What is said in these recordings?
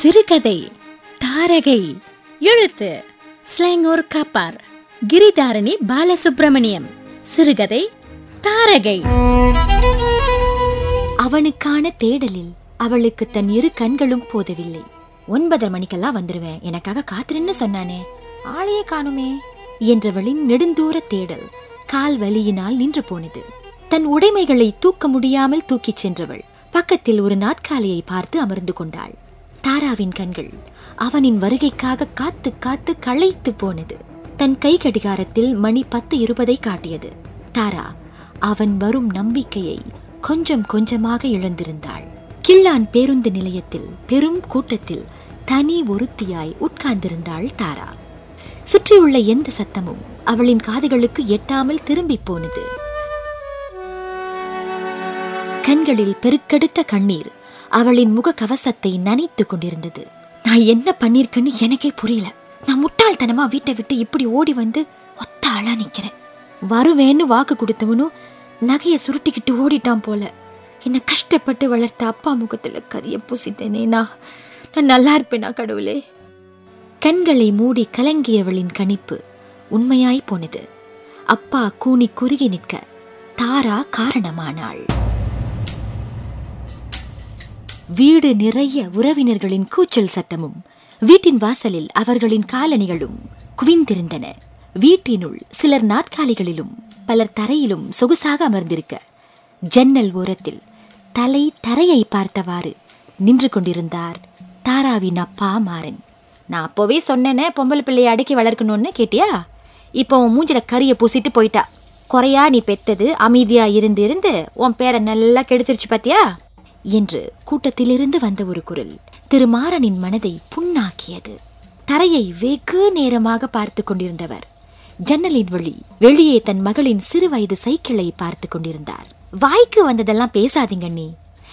சிறுகதை தாரகை எழுத்து ஸ்லேங்கோர் காப்பார் கிரிதாரணி பாலசுப்பிரமணியம் சிறுகதை தாரகை. அவனுக்கான தேடலில் அவளுக்கு தன் இரு கண்களும் போதவில்லை. ஒன்பதரை மணிக்கெல்லாம் வந்துருவேன். எனக்காக காத்திருன்னு சொன்னானே. ஆளையே காணுமே என்றவளின் நெடுந்தூர தேடல் கால் வலியினால் நின்று போனது. தன் உடைமைகளை தூக்க முடியாமல் தூக்கிச் சென்றவள் பக்கத்தில் ஒரு நாட்காலியை பார்த்து அமர்ந்து கொண்டாள். தாராவின் கண்கள் அவனின் வருகைக்காக காத்து காத்து களைத்து போனது. தன் கை கடிகாரத்தில் மணி பத்து இருபதை காட்டியது. தாரா அவன் வரும் நம்பிக்கையை கொஞ்சம் கொஞ்சமாக இழந்திருந்தாள். கிள்ளான் பேருந்து நிலையத்தில் பெரும் கூட்டத்தில் தனி ஒருத்தியாய் உட்கார்ந்திருந்தாள் தாரா. சுற்றியுள்ள எந்த சத்தமும் அவளின் காதுகளுக்கு எட்டாமல் திரும்பி போனது. கண்களில் பெருக்கெடுத்த கண்ணீர் அவளின் முக கவசத்தை நனைத்து கொண்டிருந்தது. நான் என்ன பண்ணிருக்கேன்னு எனக்கே புரியல. நான் முட்டாள்தனமா வீட்டை விட்டு இப்படி ஓடி வந்து ஒத்த ஆளா நிக்கிறேன். வருவேன்னு வாக்கு கொடுத்தவனும் நகையை சுருட்டிக்கிட்டு ஓடிட்டான் போல. என்னை கஷ்டப்பட்டு வளர்த்த அப்பா முகத்துல கரிய பூசிட்டேனே நான். நான் நல்லா இருப்பேனா கடவுளே? கண்களை மூடி கலங்கியவளின் கணிப்பு உண்மையாய் போனது. அப்பா கூனி குறுகி நிற்க தாரா காரணமானாள். வீடு நிறைய உறவினர்களின் கூச்சல் சத்தமும் வீட்டின் வாசலில் அவர்களின் காலணிகளும் குவிந்திருந்தன. வீட்டினுள் சிலர் நாற்காலிகளிலும் பலர் தரையிலும் சொகுசாக அமர்ந்திருக்க ஜன்னல் ஓரத்தில் தலை தரையை பார்த்தவாறு நின்று கொண்டிருந்தார் தாராவின் அப்பா மாறன். நான் அப்போவே சொன்னேனே பொம்பளை பிள்ளையை அடக்கி வளர்க்கணும்னு கேட்டியா? இப்போ உன் மூஞ்சில கறியை பூசிட்டு போயிட்டா. குறையா நீ பெத்தது அமைதியா இருந்து இருந்து உன் பேரை நல்லா கெடுத்துருச்சு பாத்தியா? என்று கூட்டத்திலிருந்து வந்த ஒரு குரல் திருமாறனின் மனதை புண்ணாக்கியது. தரையை வெகு நேரமாக பார்த்து கொண்டிருந்தவர். ஜன்னலின் வழி வெளியே தன் மகளின் சிறுவயது சைக்கிளை பார்த்து கொண்டிருந்தார். வாய்க்கு வந்ததெல்லாம் பேசாதீங்க நீ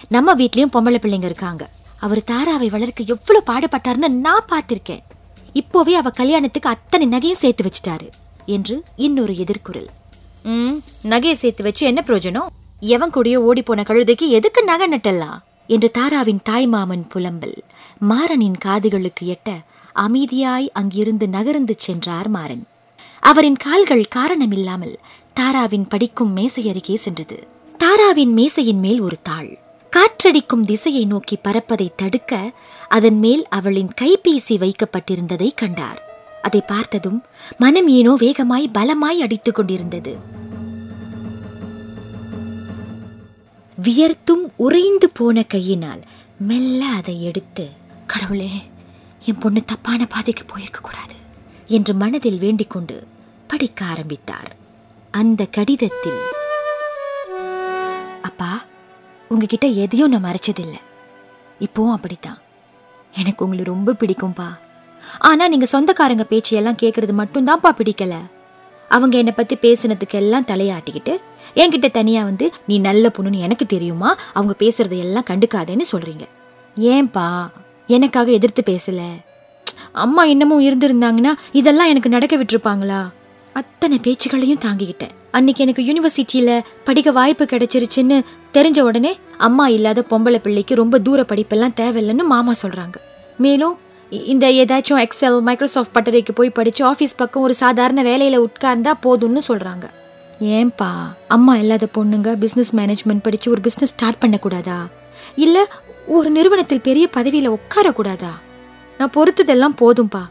நம்ம வீட்லயும் பொம்பளை பிள்ளைங்க இருக்காங்க. அவர் தாராவை வளர்க்க எவ்வளவு பாடுபட்டாருன்னு நான் பார்த்திருக்கேன். இப்போவே அவ கல்யாணத்துக்கு அத்தனை நகையும் சேர்த்து வச்சிட்டாரு என்று இன்னொரு எதிர்குரல். ம் நகையை சேர்த்து வச்சு என்ன பிரயோஜனம்? எவன் கூடயோ ஓடிப்போன கழுதைக்கு எதுக்கு நகை நட்டலாம் என்று தாராவின் தாய்மாமன் புலம்பல். மாறனின் காதுகளுக்கு எட்ட அமைதியாய் அங்கிருந்து நகர்ந்து சென்றார் மாறன். அவரின் கால்கள் காரணமில்லாமல் தாராவின் படிக்கும் மேசை அருகே சென்றது. தாராவின் மேசையின் மேல் ஒரு தாள். காற்றடிக்கும் திசையை நோக்கி பறப்பதை தடுக்க அதன் மேல் அவளின் கைபேசி வைக்கப்பட்டிருந்ததை கண்டார். அதை பார்த்ததும் மனம் ஏனோ வேகமாய் பலமாய் அடித்துக் கொண்டிருந்தது. வியர்த்தும் உறைந்து போன கையினால் மெல்ல அதை எடுத்து கடவுளே என் பொண்ணு தப்பான பாதைக்கு போயிருக்க கூடாது என்று மனதில் வேண்டிக் கொண்டு படிக்க ஆரம்பித்தார். அந்த கடிதத்தில் அப்பா உங்ககிட்ட எதையும் நான் மறைச்சதில்லை. இப்போவும் அப்படித்தான். எனக்கு உங்களை ரொம்ப பிடிக்கும்பா. ஆனா நீங்க சொந்தக்காரங்க பேச்சையெல்லாம் கேட்கறது மட்டும்தான்ப்பா பிடிக்கலை. அவங்க என்னை பற்றி பேசினதுக்கெல்லாம் தலையாட்டிக்கிட்டு என்கிட்ட தனியாக வந்து நீ நல்ல பொண்ணுன்னு எனக்கு தெரியுமா? அவங்க பேசுகிறத எல்லாம் கண்டுக்காதேன்னு சொல்கிறீங்க ஏன்பா? எனக்காக எதிர்த்து பேசலை? அம்மா இன்னமும் இருந்திருந்தாங்கன்னா இதெல்லாம் எனக்கு நடக்க விட்டுருப்பாங்களா? அத்தனை பேச்சுகளையும் தாங்கிக்கிட்டேன். அன்னைக்கு எனக்கு யூனிவர்சிட்டியில் படிக்க வாய்ப்பு கிடைச்சிருச்சுன்னு தெரிஞ்ச உடனே அம்மா இல்லாத பொம்பளை பிள்ளைக்கு ரொம்ப தூர படிப்பெல்லாம் தேவையில்லைன்னு மாமா சொல்கிறாங்க மேலும் இந்த ஏதாச்சும் எக்ஸல் மைக்ரோசாஃப்ட் பட்டறைக்கு போய் படித்து ஆஃபீஸ் பக்கம் ஒரு சாதாரண வேலையில் உட்கார்ந்தா போதும்னு சொல்கிறாங்க ஏன்பா? அம்மா இல்லாத பொண்ணுங்க பிஸ்னஸ் மேனேஜ்மெண்ட் படித்து ஒரு பிஸ்னஸ் ஸ்டார்ட் பண்ணக்கூடாதா? இல்லை ஒரு நிறுவனத்தில் பெரிய பதவியில் உட்காரக்கூடாதா? நான் பொறுத்ததெல்லாம் போதும்பா.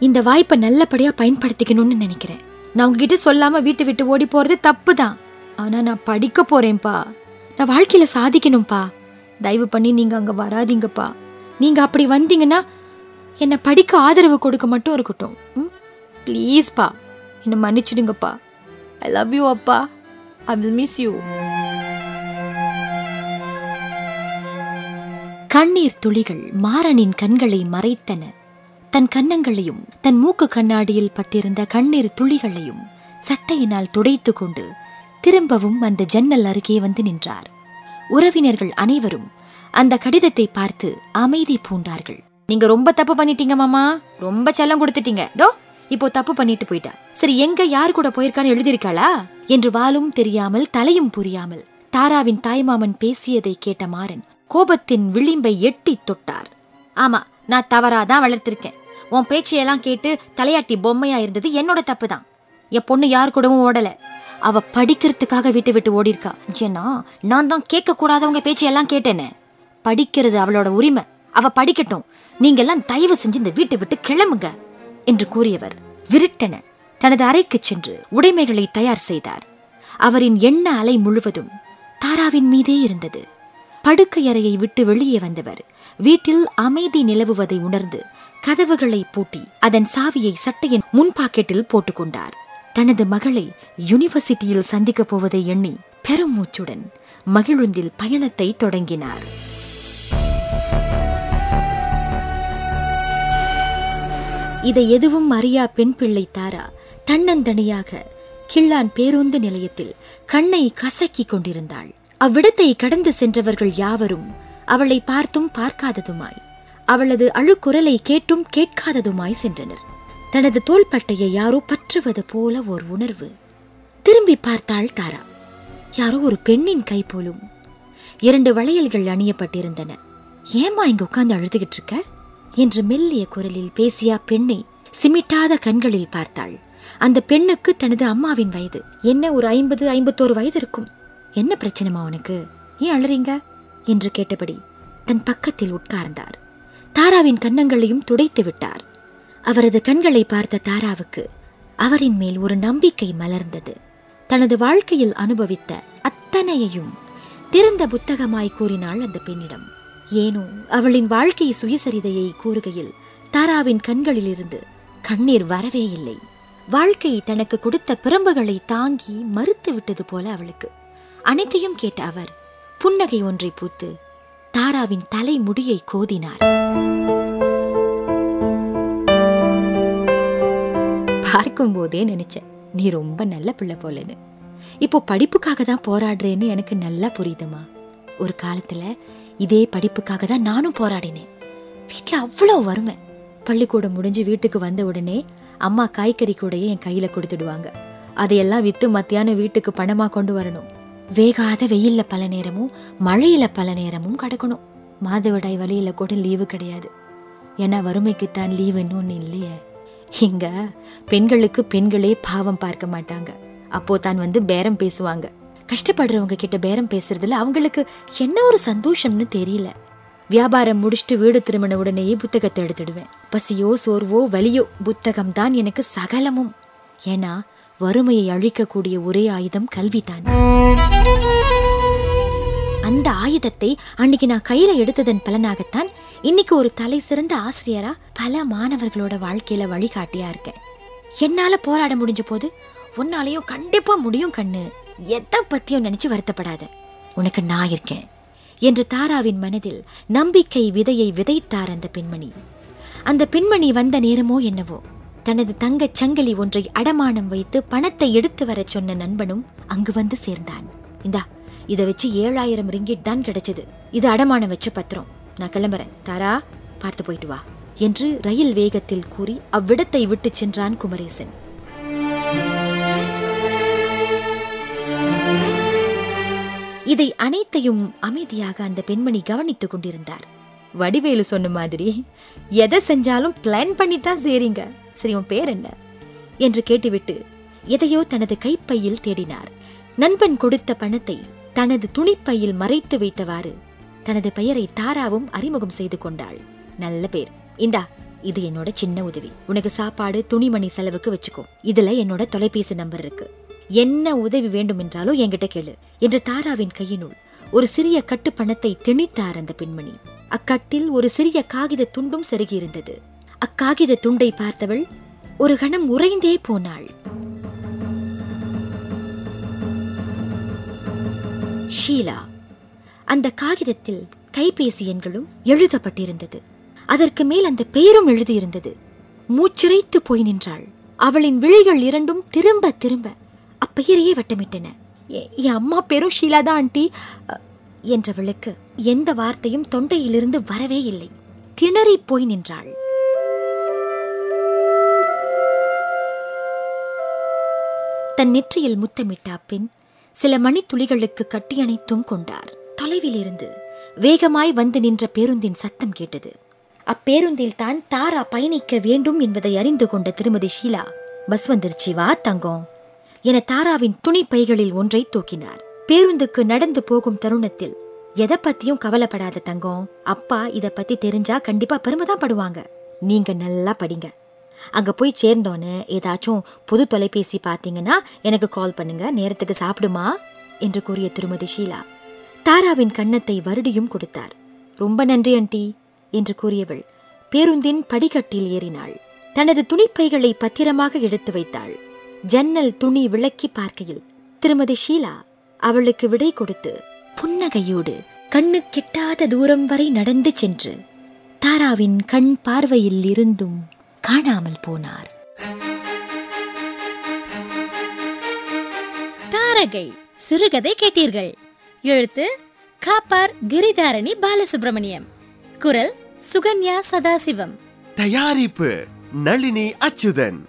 இந்த வாய்ப்பை நல்லபடியாக பயன்படுத்திக்கணும்னு நினைக்கிறேன். நான் உங்ககிட்ட சொல்லாமல் வீட்டை விட்டு ஓடி போகிறது தப்பு தான் ஆனால் நான் படிக்க போகிறேன்ப்பா நான் வாழ்க்கையில் சாதிக்கணும்ப்பா தயவு பண்ணி நீங்கள் அங்கே வராதீங்கப்பா. நீங்கள் அப்படி வந்தீங்கன்னா என்னை படிக்க ஆதரவு கொடுக்க மட்டும் இருக்கட்டும். ம்? ப்ளீஸ்ப்பா என்னை மன்னிச்சிடுங்கப்பா. ஐ லவ் யூ அப்பா. ஐ வில் மிஸ் யூ கண்ணீர் துளிகள் மாறனின் கண்களை மறைத்தன. தன் கன்னங்களையும் தன் மூக்கு கண்ணாடியில் பட்டிருந்த கண்ணீர் துளிகளையும் சட்டையினால் துடைத்து கொண்டு திரும்பவும் அந்த ஜன்னல் அருகே வந்து நின்றார். உறவினர்கள் அனைவரும் அந்த கடிதத்தை பார்த்து அமைதி பூண்டார்கள். நீங்க ரொம்ப தப்பு பண்ணிட்டீங்க மாமா. ரொம்ப செல்லம் கொடுத்துட்டீங்க. தோ இப்போ தப்பு பண்ணிட்டு போயிட்டா. சரி எங்க யார் கூட போயிருக்கான்னு எழுதியிருக்காளா? என்று வாலும் தெரியாமல் தலையும் புரியாமல் தாராவின் தாய்மாமன் பேசியதை கேட்ட மாறன் கோபத்தின் விளிம்பை எட்டித் தொட்டார். ஆமா நான் தவறாதான் வளர்த்திருக்கேன். உன் பேச்சையெல்லாம் கேட்டு தலையாட்டி பொம்மையா இருந்தது என்னோட தப்பு தான் என் பொண்ணு யார் கூடவும் ஓடல. அவ படிக்கிறதுக்காக வீட்டை விட்டு ஓடிருக்கா ஏன்னா நான் தான் கேட்க கூடாதவங்க பேச்சையெல்லாம் கேட்டேனே. படிக்கிறது அவளோட உரிமை. அவ படிக்கட்டும். நீங்கெல்லாம் தயவு செஞ்சு இந்த வீட்டை விட்டு கிளம்புங்க என்று கூறியவர். விருட்டென தனது அறைக்குச் சென்று உடைமைகளை தயார் செய்தார். அவரின் எண்ண அலை முழுவதும் தாராவின் மீதே இருந்தது. படுக்கையறையை விட்டு வெளியே வந்தவர் வீட்டில் அமைதி நிலவுவதை உணர்ந்து கதவுகளை பூட்டி அதன் சாவியை சட்டையின் முன் பாக்கெட்டில் போட்டுக்கொண்டார் தனது மகளை யூனிவர்சிட்டியில் சந்திக்கப் போவதை எண்ணி பெரும் மூச்சுடன் மகிழுந்தில் பயணத்தை தொடங்கினார். இதை எதுவும் அறியா பெண் பிள்ளை தாரா? தன்னந்தனியாக கிள்ளான் பேருந்து நிலையத்தில் கண்ணை கசக்கிக் கொண்டிருந்தாள். அவ்விடத்தை கடந்து சென்றவர்கள் யாவரும் அவளை பார்த்தும் பார்க்காததுமாய் அவளது அழுக்குரலை கேட்டும் கேட்காததுமாய் சென்றனர். தனது தோள்பட்டையை யாரோ பற்றுவது போல ஓர் உணர்வு. திரும்பி பார்த்தாள் தாரா. யாரோ ஒரு பெண்ணின் கை போலும் இரண்டு வளையல்கள் அணியப்பட்டிருந்தன. ஏமா இங்க உட்கார்ந்து அழுதுகிட்டு இருக்க? என்று மெல்லிய குரலில் பேசிய பெண்ணை சிமிட்டாத கண்களில் பார்த்தாள். அந்த பெண்ணுக்கு தனது அம்மாவின் வயது. என்ன ஒரு ஐம்பது ஐம்பத்தோரு வயது இருக்கும்? என்ன பிரச்சனைமா உனக்கு? ஏன் அழறீங்க என்று கேட்டபடி தன் பக்கத்தில் உட்கார்ந்தார். தாராவின் கன்னங்களையும் துடைத்து விட்டார். அவரது கண்களை பார்த்த தாராவுக்கு அவரின் மேல் ஒரு நம்பிக்கை மலர்ந்தது. தனது வாழ்க்கையில் அனுபவித்த அத்தனையையும் திறந்த புத்தகமாய் கூறினாள் அந்த பெண்ணிடம். ஏனோ அவளின் வாழ்க்கை சுயசரிதையை கூறுகையில் தாராவின் கண்களிலிருந்து கண்ணீர் வரவே இல்லை. வாழ்க்கை தனக்கு கொடுத்த பிரம்புகளை தாங்கி மறுத்து விட்டது போல அவளுக்கு. அனைத்தையும் கேட்ட அவர் புன்னகை ஒன்றை பூத்து தாராவின் தலை முடியை கோதினார். பார்க்கும் போதே நினைச்சேன் நீ ரொம்ப நல்ல பிள்ளை போலன்னு. இப்போ படிப்புக்காக தான் போராடுறேன்னு எனக்கு நல்லா புரியுதுமா? ஒரு காலத்துல இதே படிப்புக்காக தான் நானும் போராடினேன். வீட்டில் அவ்வளோ வறுமை. பள்ளிக்கூடம் முடிஞ்சு வீட்டுக்கு வந்த உடனே அம்மா காய்கறி கூடையே என் கையில் கொடுத்துடுவாங்க. அதையெல்லாம் விற்று மத்தியானம் வீட்டுக்கு பணமாக கொண்டு வரணும். வேகாத வெயிலில் பல நேரமும் மழையில் பல நேரமும் கிடக்கணும். மாதவிடாய் வழியில் கூட லீவு கிடையாது. ஏன்னா வறுமைக்குத்தான் லீவுன்னு ஒன்று இல்லையே. இங்கே பெண்களுக்கு பெண்களே பாவம் பார்க்க மாட்டாங்க. அப்போ தான் வந்து பேரம் பேசுவாங்க. கஷ்டப்படுறவங்க கிட்ட பேரம் பேசுறதுல அவங்களுக்கு என்ன ஒரு சந்தோஷம்னு தெரியல. வியாபாரம் முடிச்சுட்டு வீடு திரும்பின உடனேயே புத்தகத்தை எடுத்துடுவேன். பசியோ சோர்வோ வலியோ புத்தகம் தான் எனக்கு சகலமும். ஏன்னா வறுமையை அழிக்கக்கூடிய ஒரே ஆயுதம் கல்விதான். அந்த ஆயுதத்தை அன்னைக்கு நான் கையில எடுத்ததன் பலனாகத்தான் இன்னைக்கு ஒரு தலை சிறந்த ஆசிரியரா பல மாணவர்களோட வாழ்க்கையில வழிகாட்டியா இருக்கேன். என்னால போராட முடிஞ்ச போது உன்னாலையும் கண்டிப்பா முடியும் கண்ணு. எதை பத்தியும் நினைச்சு வருத்தப்படாத. உனக்கு நான் இருக்கேன். என்று தாராவின் மனதில் நம்பிக்கை விதையை விதைத்தார் அந்த பெண்மணி. அந்த பெண்மணி வந்த நேரமோ என்னவோ தனது தங்கச் சங்கிலி ஒன்றை அடமானம் வைத்து பணத்தை எடுத்து வரச் சொன்ன நண்பனும் அங்கு வந்து சேர்ந்தான். இந்தா இதை வச்சு ஏழாயிரம் ரிங்கிட் தான் கிடைச்சது. இது அடமானம் வச்ச பத்திரம். நான் கிளம்புறேன். தாரா பார்த்து போயிட்டு வா என்று ரயில் வேகத்தில் கூறி அவ்விடத்தை விட்டுச் சென்றான் குமரேசன். இதை அனைத்தையும் அமைதியாக அந்த பெண்மணி கவனித்துக் கொண்டிருந்தார். வடிவேலு சொன்ன மாதிரி எதை செஞ்சாலும் பிளான் பண்ணி தான் செய்றீங்க. சரி உன் பேர் என்ன? என்று கேட்டுவிட்டு எதையோ தனது கைப்பையில் தேடினார். நண்பன் கொடுத்த பணத்தை தனது துணிப்பையில் மறைத்து வைத்தவாறு தனது பெயரை தாராவும் அறிமுகம் செய்து கொண்டாள். நல்ல பேர். இந்தா இது என்னோட சின்ன உதவி. உனக்கு சாப்பாடு துணிமணி செலவுக்கு வச்சுக்கோ. இதுல என்னோட தொலைபேசி நம்பர் இருக்கு. என்ன உதவி வேண்டுமென்றாலோ என்கிட்ட கேளு என்று தாராவின் கையினுள் ஒரு சிறிய கட்டு பணத்தை திணித்தார் அந்த பெண்மணி. அக்கட்டில் ஒரு சிறிய காகித துண்டும் செருகியிருந்தது. அக்காகித துண்டை பார்த்தவள் ஒரு கணம் உறைந்தே போனாள். ஷீலா அந்த காகிதத்தில் கைபேசி எண்களும் எழுதப்பட்டிருந்தது. அதற்கு மேல் அந்த பெயரும் எழுதியிருந்தது. மூச்சிறைத்து போய் நின்றாள். அவளின் விழிகள் இரண்டும் திரும்ப திரும்ப அப்பெயரையே வட்டமிட்டன. என் அம்மா பெரும் ஷீலா ஆண்டி. என்றவளுக்கு எந்த வார்த்தையும் தொண்டையிலிருந்து வரவே இல்லை. திணறி போய் நின்றாள். தன் நெற்றியில் முத்தமிட்ட பின் சில மணித்துளிகளுக்கு கட்டியணைத்தும் கொண்டார். தொலைவில் இருந்து வேகமாய் வந்து நின்ற பேருந்தின் சத்தம் கேட்டது. அப்பேருந்தில் தான் தாரா பயணிக்க வேண்டும் என்பதை அறிந்து கொண்ட திருமதி ஷீலா பஸ் வந்துருச்சு வா தங்கம். என தாராவின் துணி பைகளில் ஒன்றை தூக்கினார். பேருந்துக்கு நடந்து போகும் தருணத்தில் எதை பத்தியும் கவலைப்படாத தங்கம் அப்பா இத பத்தி தெரிஞ்சா கண்டிப்பா பெருமைதான் படுவாங்க. நீங்க நல்லா படிங்க. அங்க போய் சேர்ந்தோன்னு ஏதாச்சும் புது தொலைபேசி பார்த்தீங்கன்னா எனக்கு கால் பண்ணுங்க நேரத்துக்கு சாப்பிடுமா? என்று கூறிய திருமதி ஷீலா. தாராவின் கன்னத்தை வருடியும் கொடுத்தார். ரொம்ப நன்றி ஆண்டி என்று கூறியவள் பேருந்தின் படிக்கட்டில் ஏறினாள். தனது துணிப்பைகளை பத்திரமாக எடுத்து வைத்தாள். ஜன்னல் துணி விளக்கி பார்க்கையில் திருமதி ஷீலா அவளுக்கு விடை கொடுத்து புன்னகையோடு கண்ணு கெட்டாத தூரம் வரை நடந்து சென்று தாராவின் கண் பார்வையில் இருந்தும் காணாமல் போனார். தாரகை சிறுகதை கேட்டீர்கள். எழுத்து காப்பார் கிரிதாரணி பாலசுப்ரமணியம். குரல் சுகன்யா சதாசிவம். தயாரிப்பு நளினி அச்சுதன்.